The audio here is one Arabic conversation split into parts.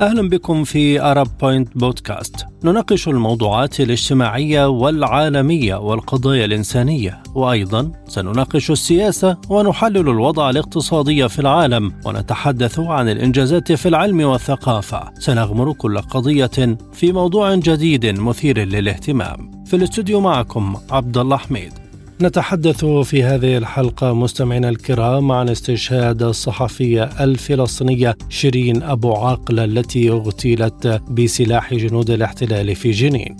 أهلا بكم في Arab Point Podcast نناقش الموضوعات الاجتماعية والعالمية والقضايا الإنسانية. وأيضا سنناقش السياسة ونحلل الوضع الاقتصادي في العالم ونتحدث عن الإنجازات في العلم والثقافة. سنغمر كل قضية في موضوع جديد مثير للاهتمام. في الاستوديو معكم عبد الله حميد. نتحدث في هذه الحلقة مستمعينا الكرام عن استشهاد الصحفية الفلسطينية شيرين أبو عاقلة التي اغتيلت بسلاح جنود الاحتلال في جنين.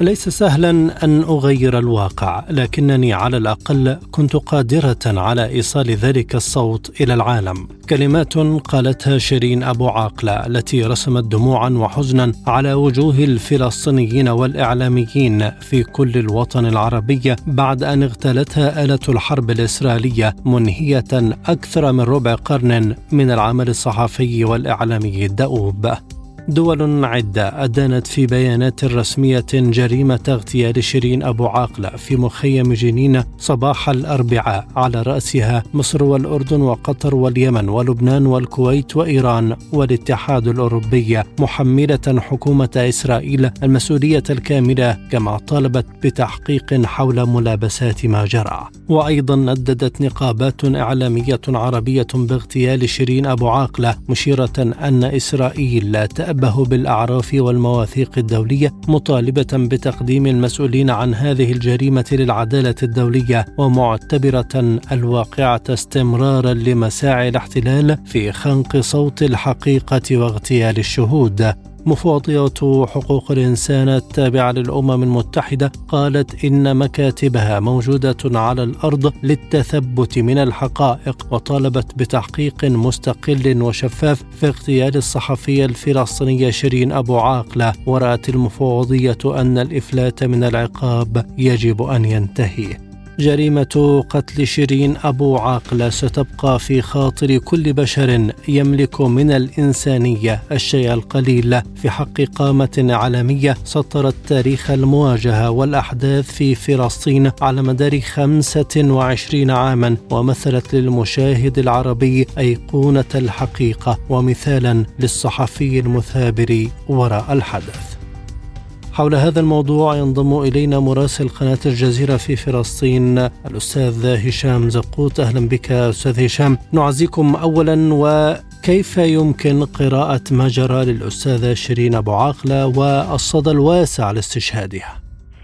ليس سهلا أن أغير الواقع لكنني على الأقل كنت قادرة على إيصال ذلك الصوت إلى العالم. كلمات قالتها شيرين أبو عاقلة التي رسمت دموعا وحزنا على وجوه الفلسطينيين والإعلاميين في كل الوطن العربي بعد أن اغتالتها آلة الحرب الإسرائيلية منهية أكثر من ربع قرن من العمل الصحفي والإعلامي الدؤوب دول عدة أدانت في بيانات رسمية جريمة اغتيال شيرين أبو عاقلة في مخيم جنين صباح الأربعاء على رأسها مصر والأردن وقطر واليمن ولبنان والكويت وإيران والاتحاد الأوروبي محملة حكومة إسرائيل المسؤولية الكاملة كما طالبت بتحقيق حول ملابسات ما جرى. وأيضا نددت نقابات إعلامية عربية باغتيال شيرين أبو عاقلة مشيرة أن إسرائيل لا تأبى تتشبه بالأعراف والمواثيق الدولية مطالبة بتقديم المسؤولين عن هذه الجريمة للعدالة الدولية ومعتبرة الواقعة استمرارا لمساعي الاحتلال في خنق صوت الحقيقة واغتيال الشهود. مفوضية حقوق الإنسان التابعة للأمم المتحدة قالت إن مكاتبها موجودة على الأرض للتثبت من الحقائق وطالبت بتحقيق مستقل وشفاف في اغتيال الصحفية الفلسطينية شيرين أبو عاقلة. ورأت المفوضية أن الإفلات من العقاب يجب أن ينتهي. جريمة قتل شيرين أبو عاقلة ستبقى في خاطر كل بشر يملك من الإنسانية الشيء القليل. في حق قامة عالمية سطرت تاريخ المواجهة والأحداث في فلسطين على مدار 25 عاما ومثلت للمشاهد العربي أيقونة الحقيقة. ومثالا للصحفي المثابر وراء الحدث. حول هذا الموضوع ينضم إلينا مراسل قناة الجزيرة في فلسطين الأستاذ هشام زقوت. أهلا بك أستاذ هشام. نعزيكم أولا وكيف يمكن قراءة ما جرى للأستاذة شيرين أبو عاقلة والصدى الواسع لاستشهادها؟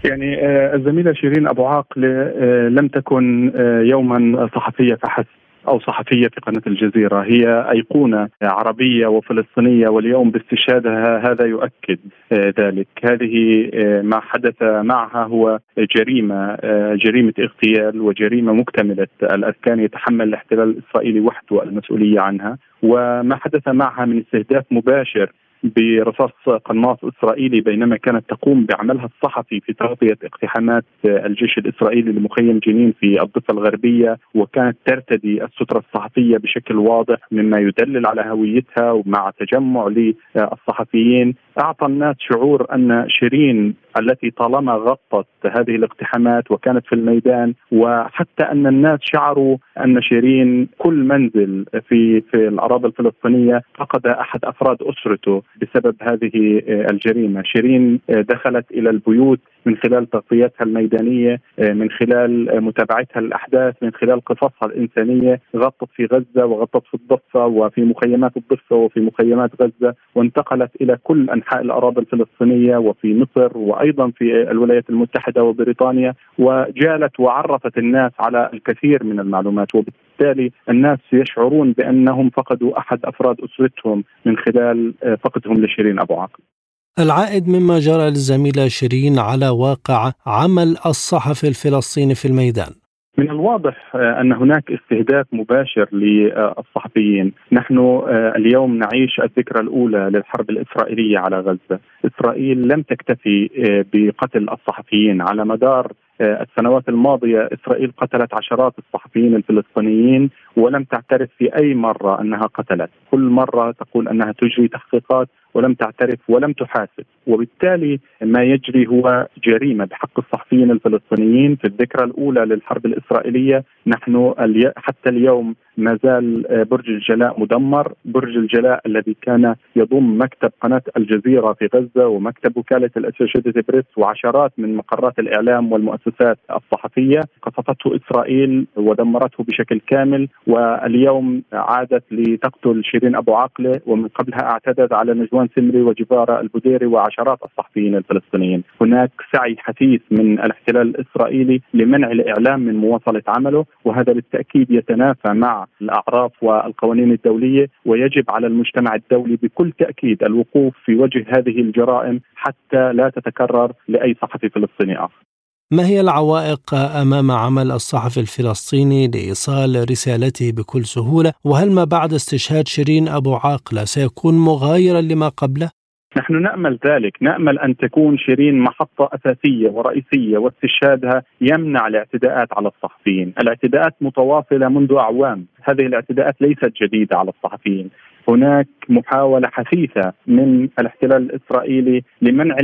يعني آه، الزميلة شيرين أبو عاقلة آه، لم تكن آه، يوما صحفية فحسب. أو صحفية في قناة الجزيرة هي أيقونة عربية وفلسطينية واليوم باستشهادها هذا يؤكد آه، ذلك. هذه آه، ما حدث معها هو جريمة آه، جريمة اغتيال وجريمة مكتملة. الاركان يتحمل الاحتلال الإسرائيلي وحده المسؤولية عنها. وما حدث معها من استهداف مباشر برصاص قناص إسرائيلي بينما كانت تقوم بعملها الصحفي في تغطية اقتحامات الجيش الإسرائيلي لمخيم جنين في الضفة الغربية وكانت ترتدي السترة الصحفية بشكل واضح مما يدلل على هويتها ومع تجمع للصحفيين. أعطى الناس شعور أن شيرين التي طالما غطت هذه الاقتحامات وكانت في الميدان وحتى أن الناس شعروا أن شيرين كل منزل في في الأراضي الفلسطينية فقد أحد أفراد أسرته. بسبب هذه الجريمة، شيرين دخلت إلى البيوت من خلال تغطيتها الميدانية، من خلال متابعتها للأحداث، من خلال قصصها الإنسانية، غطت في غزة وغطت في الضفة وفي مخيمات الضفة وفي مخيمات غزة، وانتقلت إلى كل أنحاء الأراضي الفلسطينية وفي مصر وأيضا في الولايات المتحدة وبريطانيا، وجالت وعرفت الناس على الكثير من المعلومات. وبالتالي الناس يشعرون بأنهم فقدوا أحد أفراد أسرتهم من خلال فقدهم لشيرين أبو عاقل. العائد مما جرى للزميلة شيرين على واقع عمل الصحفي الفلسطيني في الميدان من الواضح أن هناك استهداف مباشر للصحفيين، نحن اليوم نعيش الذكرى الأولى للحرب الإسرائيلية على غزة، إسرائيل لم تكتفي بقتل الصحفيين. على مدار السنوات الماضية إسرائيل قتلت عشرات الصحفيين الفلسطينيين ولم تعترف في أي مرة أنها قتلت، كل مرة تقول أنها تجري تحقيقات ولم تعترف ولم تحاسب، وبالتالي ما يجري هو جريمة بحق الصحفيين الفلسطينيين في الذكرى الأولى للحرب الإسرائيلية. نحن حتى اليوم ما زال آه، برج الجلاء مدمر، برج الجلاء الذي كان يضم مكتب قناة الجزيرة في غزة ومكتب وكالة الاسوشيتد بريس وعشرات من مقرات الإعلام والمؤسسات الصحفية. قصفته إسرائيل ودمرته بشكل كامل واليوم عادت لتقتل شيرين أبو عاقلة ومن قبلها اعتدت على نجوان سمري وجباره البديري وعشرات الصحفيين الفلسطينيين، هناك سعي حثيث من الاحتلال الإسرائيلي لمنع الإعلام من مواصلة عمله وهذا بالتأكيد يتنافى مع الأعراف والقوانين الدولية ويجب على المجتمع الدولي بكل تأكيد الوقوف في وجه هذه الجرائم حتى لا تتكرر لأي صحفي فلسطيني آخر. ما هي العوائق أمام عمل الصحفي الفلسطيني لإيصال رسالته بكل سهولة؟ وهل ما بعد استشهاد شيرين أبو عاقلة سيكون مغايرا لما قبله؟ نحن نأمل ذلك، نأمل أن تكون شيرين محطة أساسية ورئيسية واستشهادها يمنع الاعتداءات على الصحفيين، الاعتداءات متواصلة منذ أعوام، هذه الاعتداءات ليست جديدة على الصحفيين، هناك محاولة حثيثة من الاحتلال الإسرائيلي لمنع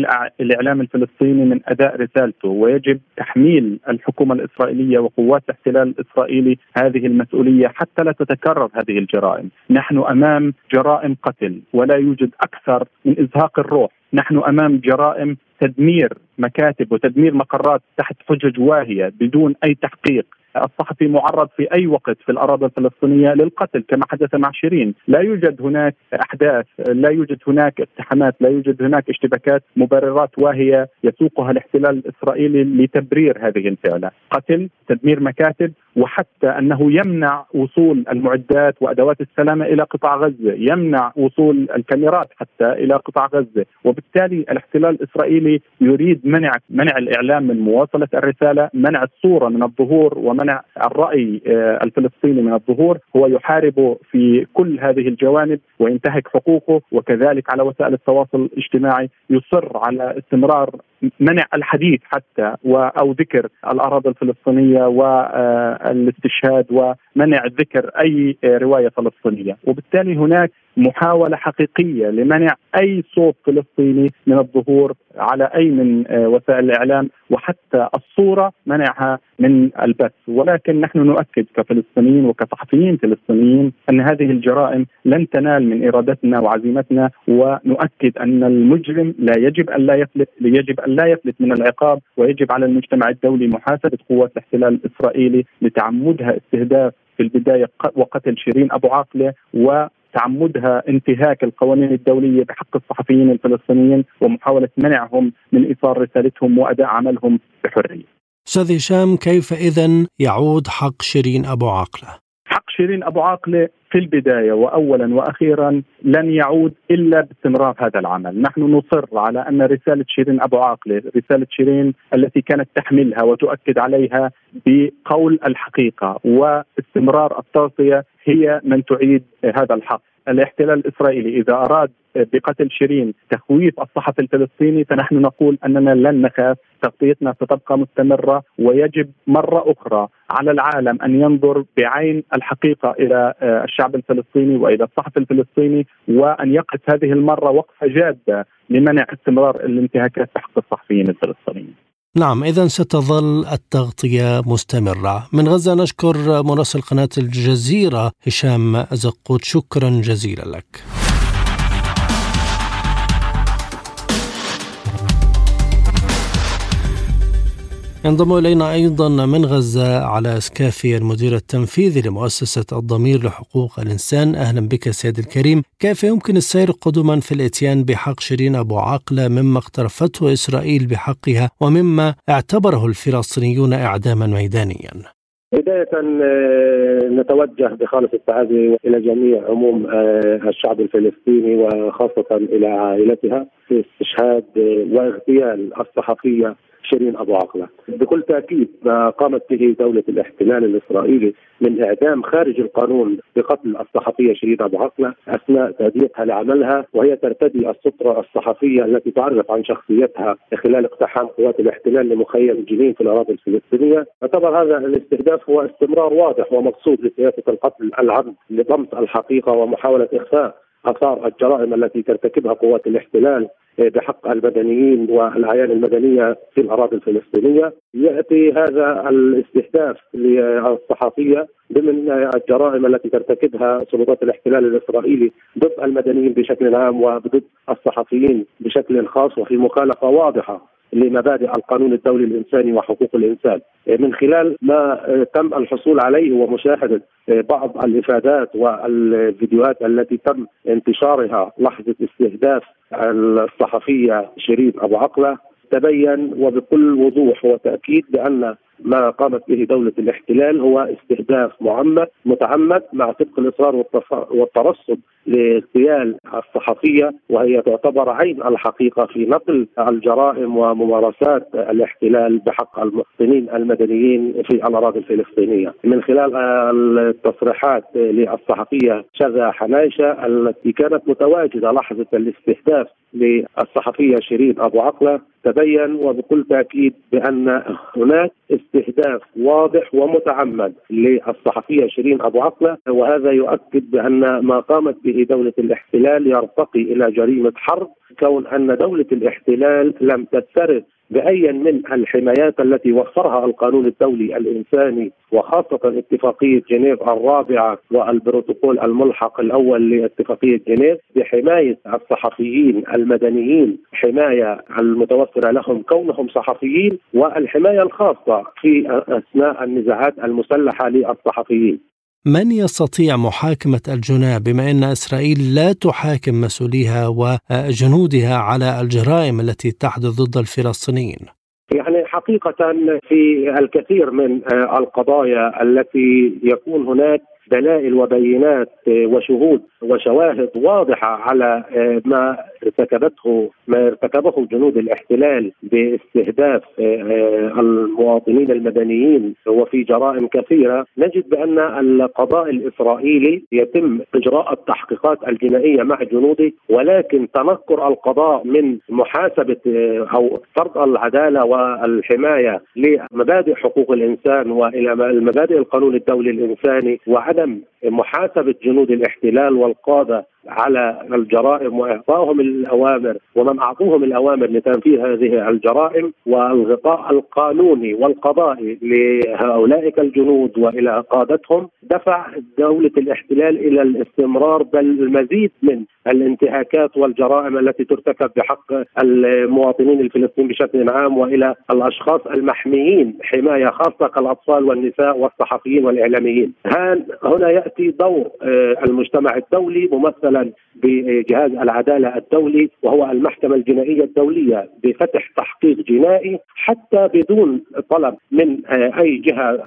الإعلام الفلسطيني من أداء رسالته ويجب تحميل الحكومة الإسرائيلية وقوات الاحتلال الإسرائيلي هذه المسؤولية حتى لا تتكرر هذه الجرائم، نحن أمام جرائم قتل ولا يوجد أكثر من إزهاق الروح، نحن أمام جرائم تدمير مكاتب وتدمير مقرات تحت حجج واهية بدون أي تحقيق. الصحفي معرض في أي وقت في الأراضي الفلسطينية للقتل كما حدث مع شيرين، لا يوجد هناك أحداث، لا يوجد هناك اقتحامات، لا يوجد هناك اشتباكات، مبررات واهية يسوقها الاحتلال الإسرائيلي لتبرير هذه الفعلة، قتل، تدمير مكاتب، وحتى أنه يمنع وصول المعدات وأدوات السلامة إلى قطاع غزة، يمنع وصول الكاميرات حتى إلى قطاع غزة، وبالتالي الاحتلال الإسرائيلي يريد منع منع الإعلام من مواصلة الرسالة، منع الصورة من الظهور ومنع الرأي آه، الفلسطيني من الظهور، هو يحارب في كل هذه الجوانب وينتهك حقوقه وكذلك على وسائل التواصل الاجتماعي يصر على استمرار منع الحديث حتى أو ذكر الاراضي الفلسطينية والاستشهاد ومنع ذكر أي رواية فلسطينية، وبالتالي هناك محاولة حقيقية لمنع أي صوت فلسطيني من الظهور على أي من وسائل الإعلام وحتى الصورة منعها من البث، ولكن نحن نؤكد كفلسطينيين وكصحفيين فلسطينيين أن هذه الجرائم لن تنال من إرادتنا وعزيمتنا ونؤكد أن المجرم لا يجب أن لا يفلت يجب أن لا يفلت من العقاب ويجب على المجتمع الدولي محاسبة قوات الاحتلال الإسرائيلي لتعمدها استهداف في البداية وقتل شيرين أبو عاقلة و تعمدها انتهاك القوانين الدولية بحق الصحفيين الفلسطينيين ومحاولة منعهم من إيصال رسالتهم وأداء عملهم بحرية. أستاذ هشام كيف اذا يعود حق شيرين أبو عاقلة؟ شيرين أبو عاقلة في البداية واولا وأخيرا لن يعود إلا باستمرار هذا العمل، نحن نصر على أن رسالة شيرين أبو عاقلة، رسالة شيرين التي كانت تحملها وتؤكد عليها بقول الحقيقة واستمرار التغطية هي من تعيد هذا الحق. الاحتلال الإسرائيلي إذا أراد بقتل شيرين تخويف الصحفي الفلسطيني فنحن نقول أننا لن نخاف تغطيتنا ستبقى مستمرة ويجب مرة أخرى على العالم أن ينظر بعين الحقيقة إلى آه، الشعب الفلسطيني وإلى الصحفي الفلسطيني وأن يقف هذه المرة وقفة جادة لمنع استمرار الانتهاكات بحق الصحفيين الفلسطينيين. نعم إذا ستظل التغطية مستمرة. من غزة نشكر مراسل قناة الجزيرة هشام زقوت. شكرا جزيلا لك. ينضم إلينا أيضا من غزة على سكافي المدير التنفيذي لمؤسسة الضمير لحقوق الإنسان. أهلا بك سيد الكريم. كيف يمكن السير قدما في الإتيان بحق شيرين أبو عقلة مما اقترفته إسرائيل بحقها ومما اعتبره الفلسطينيون إعداما ميدانيا؟ بداية آه، نتوجه بخالص التعازي إلى جميع عموم آه، الشعب الفلسطيني وخاصة إلى عائلتها. في استشهاد واغتيال الصحفية شيرين أبو عقلة. بكل تأكيد ما قامت به دولة الاحتلال الإسرائيلي من إعدام خارج القانون بقتل الصحفية شيرين أبو عقلة أثناء تاديتها لعملها وهي ترتدي الستره الصحفية التي تعرف عن شخصيتها خلال اقتحام قوات الاحتلال لمخيم جنين في الأراضي الفلسطينية، يعتبر هذا الاستهداف هو استمرار واضح ومقصود لسياسة القتل العمد لطمس الحقيقة ومحاولة إخفاء آثار الجرائم التي ترتكبها قوات الاحتلال بحق المدنيين والأعيان المدنية في الأراضي الفلسطينية. يأتي هذا الاستهداف للصحفيه ضمن الجرائم التي ترتكبها سلطات الاحتلال الإسرائيلي ضد المدنيين بشكل عام وضد الصحفيين بشكل خاص وفي مخالفة واضحة لمبادئ القانون الدولي الإنساني وحقوق الإنسان. من خلال ما تم الحصول عليه ومشاهده بعض الإفادات والفيديوهات التي تم انتشارها لحظة استهداف الصحفية شيرين أبو عقلة. تبين وبكل وضوح وتأكيد بأن ما قامت به دولة الاحتلال هو استهداف معمد متعمد مع سبق الإصرار والترصد لاغتيال الصحفية وهي تعتبر عين الحقيقة في نقل الجرائم وممارسات الاحتلال بحق المواطنين المدنيين في الأراضي الفلسطينية. من خلال التصريحات للصحفية شذا حنايشة التي كانت متواجدة لحظة الاستهداف للصحفية شيرين أبو عقلة تبين وبكل تأكيد بأن هناك استهداف واضح ومتعمد للصحفية شيرين أبو عقلة وهذا يؤكد بأن ما قامت به دولة الاحتلال يرتقي إلى جريمة حرب كون أن دولة الاحتلال لم تكترث بأي من الحمايات التي وفرها القانون الدولي الإنساني وخاصة اتفاقية جنيف الرابعة والبروتوكول الملحق الأول لاتفاقية جنيف بحماية الصحفيين المدنيين حماية المتوفرة لهم كونهم صحفيين والحماية الخاصة في أثناء النزاعات المسلحة للصحفيين. من يستطيع محاكمة الجناه بما أن إسرائيل لا تحاكم مسؤوليها وجنودها على الجرائم التي تحدث ضد الفلسطينيين؟ يعني حقيقة في الكثير من القضايا التي يكون هناك دلائل وبينات وشهود وشواهد واضحة على ما ارتكبته ما ارتكبه جنود الاحتلال باستهداف المواطنين المدنيين وفي جرائم كثيرة. نجد بأن القضاء الإسرائيلي يتم إجراء التحقيقات الجنائية مع جنوده ولكن تنكر القضاء من محاسبة أو فرض العدالة والحماية لمبادئ حقوق الإنسان وإلى المبادئ القانون الدولي الإنساني وعدم محاسبة جنود الاحتلال والقادة على الجرائم واعطائهم الأوامر ومن أعطوهم الأوامر لتنفيذ هذه الجرائم والغطاء القانوني والقضائي لهؤلاء الجنود وإلى قادتهم دفع دولة الاحتلال إلى الاستمرار بل المزيد من الانتهاكات والجرائم التي ترتكب بحق المواطنين الفلسطينيين بشكل عام وإلى الأشخاص المحميين حماية خاصة كالأطفال والنساء والصحفيين والإعلاميين. هنا يأتي دور المجتمع الدولي ممثلا بجهاز العدالة الدولي وهو المحكمة الجنائية الدولية بفتح تحقيق جنائي حتى بدون طلب من أي جهة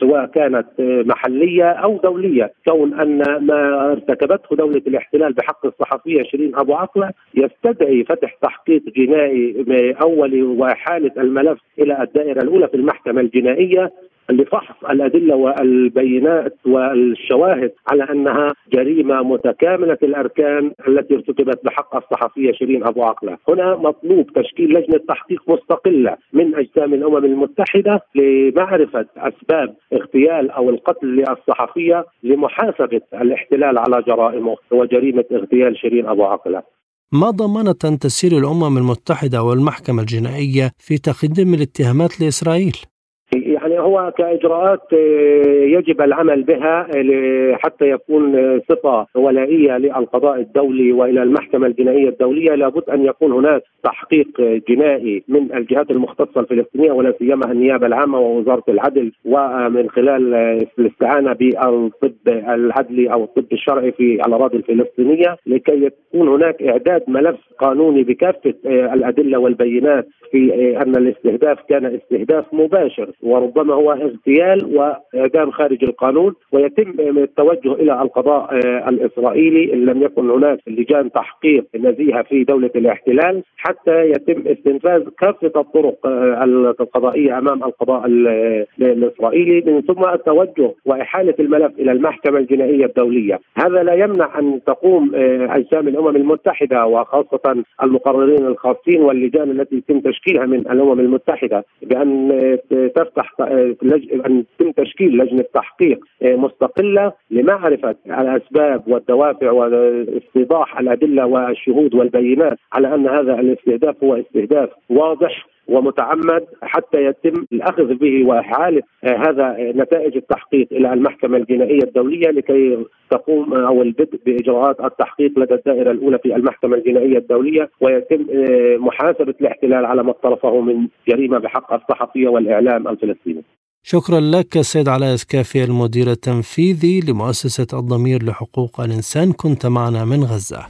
سواء كانت محلية أو دولية. كون أن ما ارتكبته دولة الاحتلال بحق الصحفية شيرين أبو عقلة يستدعي فتح تحقيق جنائي اولي واحاله الملف إلى الدائرة الأولى في المحكمة الجنائية. لفحص الأدلة والبينات والشواهد على أنها جريمة متكاملة الأركان التي ارتكبت بحق الصحفية شيرين أبو عقلة، هنا مطلوب تشكيل لجنة تحقيق مستقلة من أجسام الأمم المتحدة لمعرفة أسباب اغتيال أو القتل للصحفية لمحاسبة الاحتلال على جرائمه وجريمة اغتيال شيرين أبو عقلة. ما ضمانة تسير الأمم المتحدة والمحكمة الجنائية في تقديم الاتهامات لإسرائيل؟ يعني هو كإجراءات يجب العمل بها حتى يكون صفه ولائية للقضاء الدولي وإلى المحكمة الجنائية الدولية. لابد أن يكون هناك تحقيق جنائي من الجهات المختصة الفلسطينية ولا سيما النيابة العامة ووزارة العدل ومن خلال الاستعانة بالطب العدلي أو الطب الشرعي في الأراضي الفلسطينية لكي يكون هناك إعداد ملف قانوني بكافة الأدلة والبينات في أن الاستهداف كان استهداف مباشر. وربما هو اغتيال وإعدام خارج القانون ويتم التوجه إلى القضاء الإسرائيلي إن لم يكن هناك لجان تحقيق نزيهة في دولة الاحتلال حتى يتم استنفاذ كافة الطرق القضائية أمام القضاء الإسرائيلي من ثم التوجه وإحالة الملف إلى المحكمة الجنائية الدولية، هذا لا يمنع أن تقوم أجسام الأمم المتحدة وخاصة المقررين الخاصين واللجان التي يتم تشكيلها من الأمم المتحدة بأن تفتح أن يتم تشكيل لجنة تحقيق مستقلة لمعرفة الأسباب والدوافع واستيضاح الأدلة والشهود والبينات على أن هذا الاستهداف هو استهداف واضح ومتعمد حتى يتم الأخذ به واحاله هذا نتائج التحقيق إلى المحكمة الجنائية الدولية لكي تقوم أو البدء بإجراءات التحقيق لدى الدائرة الأولى في المحكمة الجنائية الدولية ويتم محاسبة الاحتلال على ما اقترفه من جريمة بحق الصحفية والإعلام الفلسطيني. شكرا لك سيد علاء اسكافي المدير التنفيذي لمؤسسة الضمير لحقوق الإنسان كنت معنا من غزة.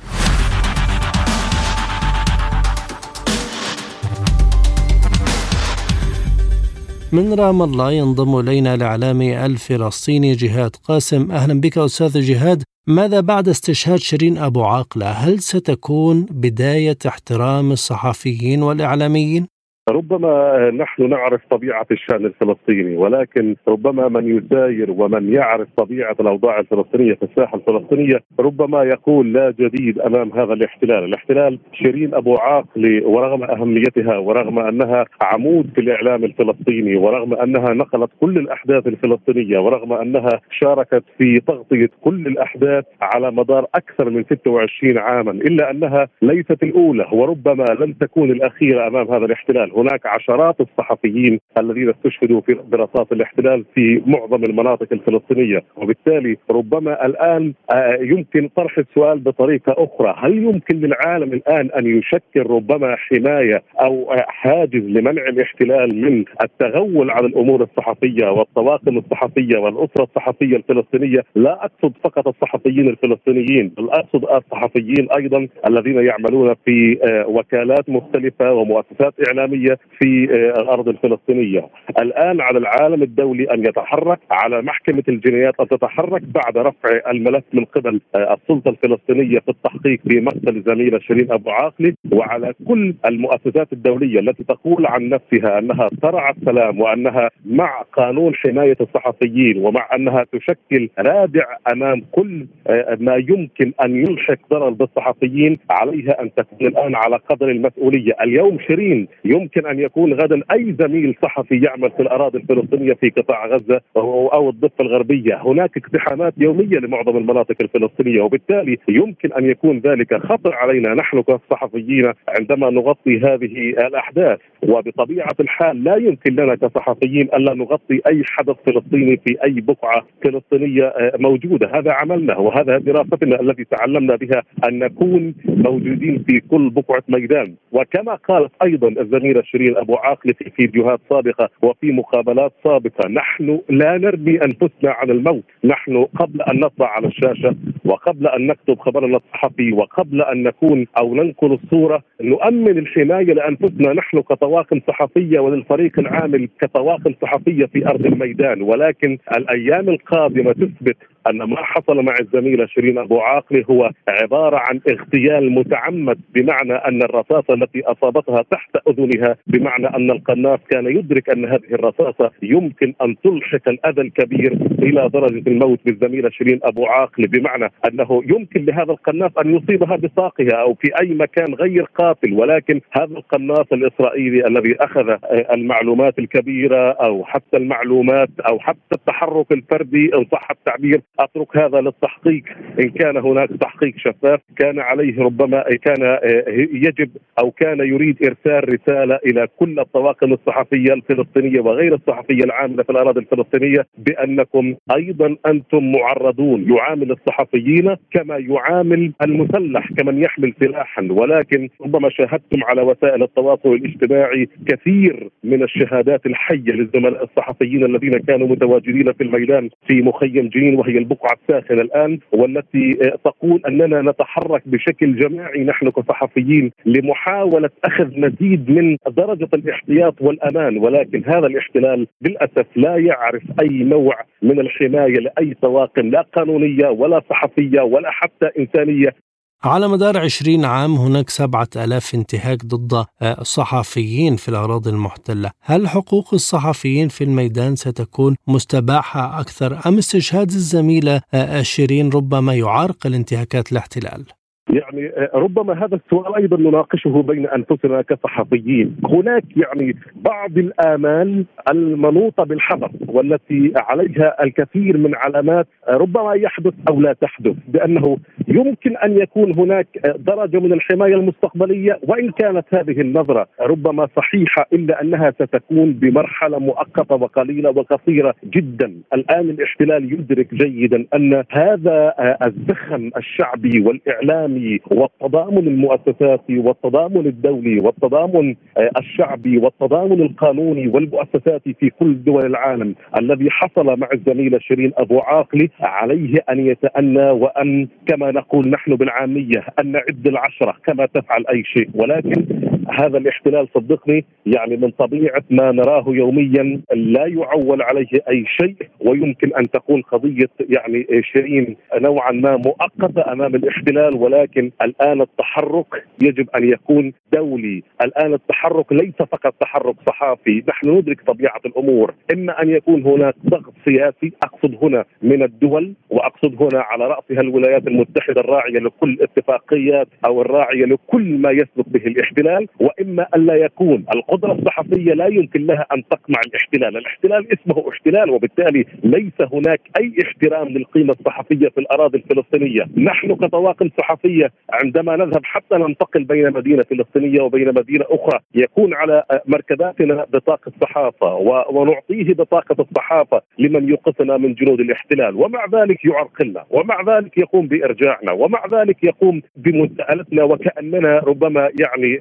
من رام الله ينضم إلينا الإعلامي الفلسطيني جهاد قاسم أهلا بك أستاذ جهاد ماذا بعد استشهاد شيرين أبو عاقلة هل ستكون بداية احترام الصحفيين والإعلاميين؟ ربما نحن نعرف طبيعة الشأن الفلسطيني ولكن ربما من يساير ومن يعرف طبيعة الأوضاع الفلسطينية في الساحة الفلسطينية ربما يقول لا جديد أمام هذا الاحتلال، الاحتلال شيرين أبو عاقله ورغم أهميتها ورغم أنها عمود في الإعلام الفلسطيني ورغم أنها نقلت كل الأحداث الفلسطينية ورغم أنها شاركت في تغطية كل الأحداث على مدار أكثر من 26 عاما إلا أنها ليست الأولى وربما لن تكون الأخيرة أمام هذا الاحتلال. هناك عشرات الصحفيين الذين استشهدوا في برصاص الاحتلال في معظم المناطق الفلسطينية. وبالتالي ربما الآن آه، يمكن طرح السؤال بطريقة أخرى. هل يمكن للعالم الآن أن يشكل ربما حماية أو حاجز لمنع الاحتلال من التغول على الأمور الصحفية والطواقم الصحفية والأسرة الصحفية الفلسطينية؟ لا أقصد فقط الصحفيين الفلسطينيين بل أقصد الصحفيين أيضا الذين يعملون في آه، وكالات مختلفة ومؤسسات إعلامية. الدوليه في آه، الأرض الفلسطينية. الآن على العالم الدولي أن يتحرك على محكمة الجنايات أن تتحرك بعد رفع الملف من قبل آه، السلطة الفلسطينية في التحقيق في مقتل الزميله شيرين أبو عاقله وعلى كل المؤسسات الدولية التي تقول عن نفسها أنها ترعى السلام وأنها مع قانون حماية الصحفيين ومع أنها تشكل رادع أمام كل آه، ما يمكن أن يلحق ضرر بالصحفيين عليها أن تكون الآن على قدر المسؤولية، اليوم شيرين يمكن يمكن أن يكون غدا أي زميل صحفي يعمل في الأراضي الفلسطينية في قطاع غزة أو الضفة الغربية، هناك اقتحامات يومية لمعظم المناطق الفلسطينية وبالتالي يمكن أن يكون ذلك خطر علينا. نحن كصحفيين عندما نغطي هذه الأحداث وبطبيعة الحال لا يمكن لنا كصحفيين الا نغطي أي حدث فلسطيني في أي بقعة فلسطينية آه، موجودة، هذا عملنا وهذا دراستنا التي تعلمنا بها أن نكون موجودين في كل بقعة ميدان، وكما قالت أيضا الزميلة شيرين أبو عاقله في فيديوهات سابقة وفي مقابلات سابقة. نحن لا نرمي أنفسنا على الموت. نحن قبل أن نطلع على الشاشة وقبل أن نكتب خبرنا الصحفي وقبل أن نكون أو ننقل الصورة. نؤمن الحماية لأنفسنا. نحن كطواقم صحفية وللفريق العامل كطواقم صحفية في أرض الميدان. ولكن الأيام القادمة تثبت أن ما حصل مع الزميله شيرين أبو عاقله هو عبارة عن اغتيال متعمد بمعنى أن الرصاصة التي أصابتها تحت أذنها بمعنى أن القناص كان يدرك أن هذه الرصاصة يمكن أن تلحق الأذى الكبير إلى درجة الموت بالزميله شيرين أبو عاقله بمعنى أنه يمكن لهذا القناص أن يصيبها بساقها أو في أي مكان غير قاتل ولكن هذا القناص الإسرائيلي الذي أخذ المعلومات الكبيرة أو حتى المعلومات أو حتى التحرك الفردي إن صح التعبير أترك هذا للتحقيق. إن كان هناك تحقيق شفاف كان عليه ربما كان آه، يجب أو كان يريد إرسال رسالة إلى كل الطواقم الصحفية الفلسطينية وغير الصحفية العامله في الأراضي الفلسطينية بأنكم أيضا أنتم معرضون يعامل الصحفيين كما يعامل المسلح كمن يحمل سلاحا. ولكن ربما شاهدتم على وسائل التواصل الاجتماعي كثير من الشهادات الحية للزملاء الصحفيين الذين كانوا متواجدين في الميدان في مخيم جنين وهي البقعة الساخنة الآن والتي تقول أننا نتحرك بشكل جماعي نحن كصحفيين لمحاولة أخذ مزيد من درجة الاحتياط والأمان ولكن هذا الاحتلال للأسف لا يعرف أي نوع من الحماية لأي طواقم لا قانونية ولا صحفية ولا حتى إنسانية. على مدار عشرين عام هناك سبعة ألاف انتهاك ضد آه، صحفيين في الأراضي المحتلة هل حقوق الصحفيين في الميدان ستكون مستباحة أكثر أم استشهاد الزميلة آه، شيرين ربما يعرقل انتهاكات الاحتلال؟ يعني آه، ربما هذا السؤال أيضا نناقشه بين أنفسنا كصحفيين، هناك يعني بعض الآمال المنوطة بالحذر والتي عليها الكثير من علامات آه، ربما يحدث أو لا تحدث بأنه يمكن أن يكون هناك آه، درجة من الحماية المستقبلية وإن كانت هذه النظرة ربما صحيحة إلا أنها ستكون بمرحلة مؤقتة وقليلة وقصيرة جدا، الآن الاحتلال يدرك جيدا أن هذا الزخم الشعبي والإعلامي والتضامن المؤسساتي والتضامن الدولي والتضامن آه، الشعبي والتضامن القانوني والمؤسساتي في كل دول العالم الذي حصل مع الزميله شيرين أبو عاقله عليه أن يتأنى وأن كما نقول نحن بالعامية أن نعد العشرة كما تفعل أي شيء. ولكن هذا الاحتلال صدقني يعني من طبيعة ما نراه يوميا لا يعول عليه أي شيء ويمكن أن تكون قضية يعني شيرين نوعا ما مؤقتة أمام الاحتلال ولكن الآن التحرك يجب أن يكون دولي، الآن التحرك ليس فقط تحرك صحافي، نحن ندرك طبيعة الأمور، إما أن يكون هناك ضغط سياسي أقصد هنا من الدول وأقصد هنا على رأسها الولايات المتحدة الراعية لكل اتفاقيات أو الراعية لكل ما يسبق به الاحتلال، وإما أن لا يكون. القدرة الصحفية لا يمكن لها أن تقمع الاحتلال، الاحتلال اسمه احتلال وبالتالي ليس هناك أي احترام للقيمة الصحفية في الأراضي الفلسطينية، نحن كطواقم صحفية عندما نذهب حتى ننتقل بين مدينة فلسطينية وبين مدينة أخرى يكون على مركباتنا بطاقة صحافة ونعطيه بطاقة الصحافة لمن يوقفنا من جنود الاحتلال. ومع ذلك يعرقلنا ومع ذلك يقوم بإرجاعنا ومع ذلك يقوم بمساءلتنا وكأننا ربما يعني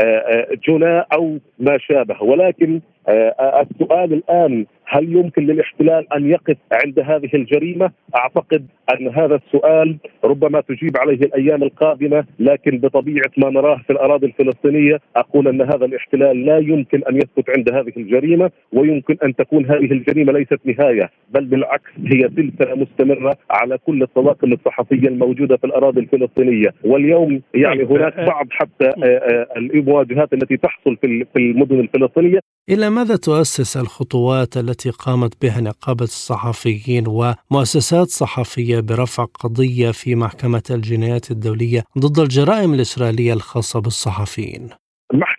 آه، آه، آه، جناء أو ما شابه. ولكن السؤال الآن هل يمكن للاحتلال أن يقف عند هذه الجريمة؟ أعتقد أن هذا السؤال ربما تجيب عليه الأيام القادمة لكن بطبيعة ما نراه في الأراضي الفلسطينية أقول أن هذا الاحتلال لا يمكن أن يسكت عند هذه الجريمة ويمكن أن تكون هذه الجريمة ليست نهاية بل بالعكس هي سلسلة مستمرة على كل الطواقم الصحفية الموجودة في الأراضي الفلسطينية. واليوم يعني طيب، هناك آه، بعض حتى آه، آه، المواجهات التي تحصل في المدن الفلسطينية. إلى ماذا تؤسس الخطوات التي قامت بها نقابة الصحفيين ومؤسسات صحفية برفع قضية في محكمة الجنايات الدولية ضد الجرائم الإسرائيلية الخاصة بالصحفيين؟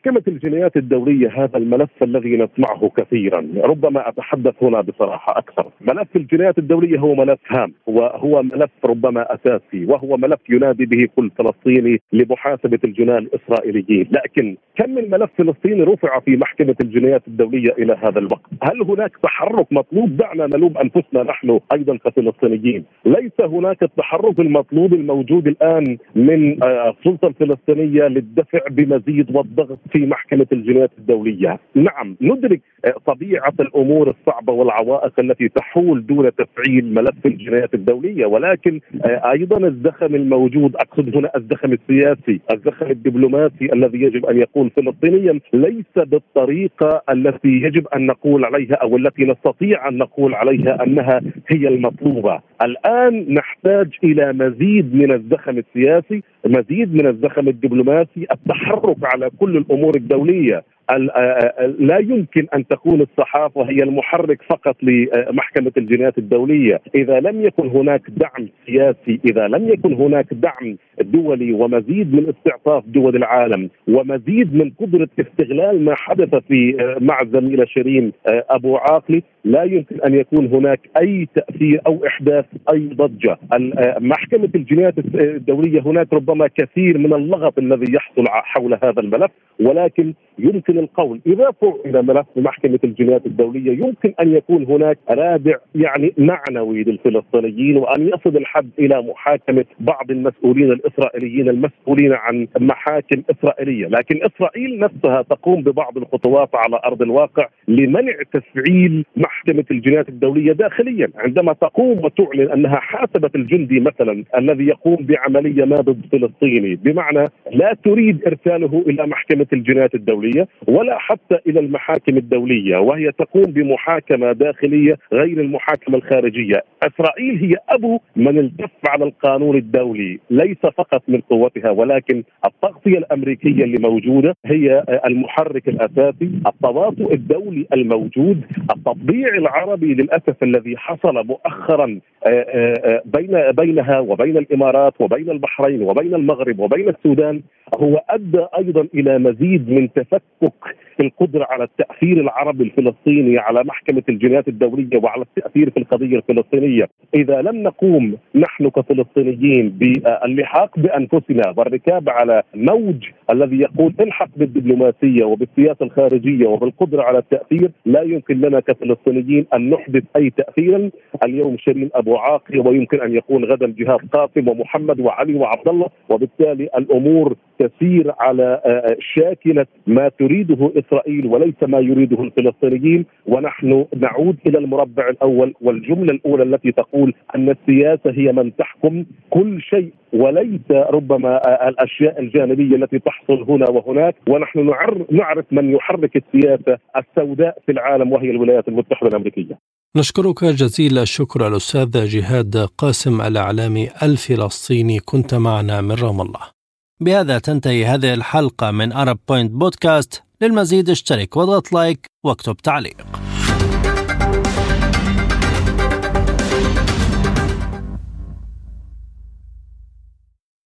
محكمة الجنايات الدولية هذا الملف الذي نسمعه كثيرا. ربما أتحدث هنا بصراحة أكثر. ملف الجنايات الدولية هو ملف هام وهو ملف ربما أساسي وهو ملف ينادي به كل فلسطيني لمحاسبة الجناة الإسرائيليين. لكن كم من ملف فلسطيني رفع في محكمة الجنايات الدولية إلى هذا الوقت؟ هل هناك تحرك مطلوب؟ دعنا نلوم أنفسنا نحن أيضا كفلسطينيين. ليس هناك التحرك المطلوب الموجود الآن من آه، السلطة الفلسطينية للدفع بمزيد والضغط الضغط في محكمة الجنايات الدولية، نعم ندرك آه، طبيعة الأمور الصعبة والعوائق التي تحول دون تفعيل ملف الجنايات الدولية. ولكن آه، أيضا الزخم الموجود أقصد هنا الزخم السياسي، الزخم الدبلوماسي الذي يجب أن يكون فلسطينيا ليس بالطريقة التي يجب أن نقول عليها أو التي نستطيع أن نقول عليها أنها هي المطلوبة، الآن نحتاج إلى مزيد من الزخم السياسي، مزيد من الزخم الدبلوماسي، التحرك على كل الأمور الدولية. لا يمكن أن تكون الصحافة هي المحرك فقط لمحكمة الجنايات الدولية، إذا لم يكن هناك دعم سياسي، إذا لم يكن هناك دعم دولي ومزيد من استعطاف دول العالم ومزيد من قدرة استغلال ما حدث في مع الزميله شيرين أبو عاقله، لا يمكن أن يكون هناك أي تأثير أو إحداث أي ضجة، محكمة الجنايات الدولية هناك ربما كثير من اللغط الذي يحصل حول هذا الملف، ولكن يمكن القول. إذا فعل ملف محكمة الجنايات الدولية يمكن أن يكون هناك رادع يعني معنوي للفلسطينيين وأن يصل الحد إلى محاكمة بعض المسؤولين الإسرائيليين المسؤولين عن محاكم إسرائيلية، لكن إسرائيل نفسها تقوم ببعض الخطوات على أرض الواقع لمنع تفعيل محكمه الجنايات الدولية داخليا، عندما تقوم وتعلن أنها حاسبت الجندي مثلا الذي يقوم بعملية ما ضد فلسطيني، بمعنى لا تريد إرساله إلى محكمة الجنايات الدولية ولا حتى إلى المحاكم الدولية وهي تقوم بمحاكمة داخلية غير المحاكمة الخارجية، إسرائيل هي أبو من التف على القانون الدولي، ليس فقط من قوتها ولكن التغطية الأمريكية اللي موجودة هي المحرك الأساسي، التواطؤ الدولي الموجود، العربي للأسف الذي حصل مؤخرا آه، آه، آه، بين بينها وبين الإمارات وبين البحرين وبين المغرب وبين السودان هو أدى أيضا إلى مزيد من تفكك القدرة على التأثير العربي الفلسطيني على محكمة الجنايات الدولية وعلى التأثير في القضية الفلسطينية، إذا لم نقوم نحن كفلسطينيين باللحاق بأنفسنا والركاب على موج الذي يقول الحق بالدبلوماسية وبالسياسة الخارجية وبالقدرة على التأثير، لا يمكن لنا كفلسطينيين أن نحدث أي تأثير، اليوم شيرين أبو عاقل ويمكن أن يكون غدا جهاد قاسم ومحمد وعلي وعبد الله، وبالتالي الأمور تسير على آه، شاكلة ما تريده إسرائيل وليس ما يريده الفلسطينيين ونحن نعود إلى المربع الأول والجملة الأولى التي تقول أن السياسة هي من تحكم كل شيء وليس ربما الأشياء الجانبية التي تحصل هنا وهناك ونحن نعرف من يحرك السياسة السوداء في العالم وهي الولايات المتحدة الأمريكية. نشكرك جزيل الشكر الأستاذ جهاد قاسم الأعلامي الفلسطيني كنت معنا من رام الله. بهذا تنتهي هذه الحلقة من Arab Point Podcast للمزيد اشترك واضغط like واكتب تعليق.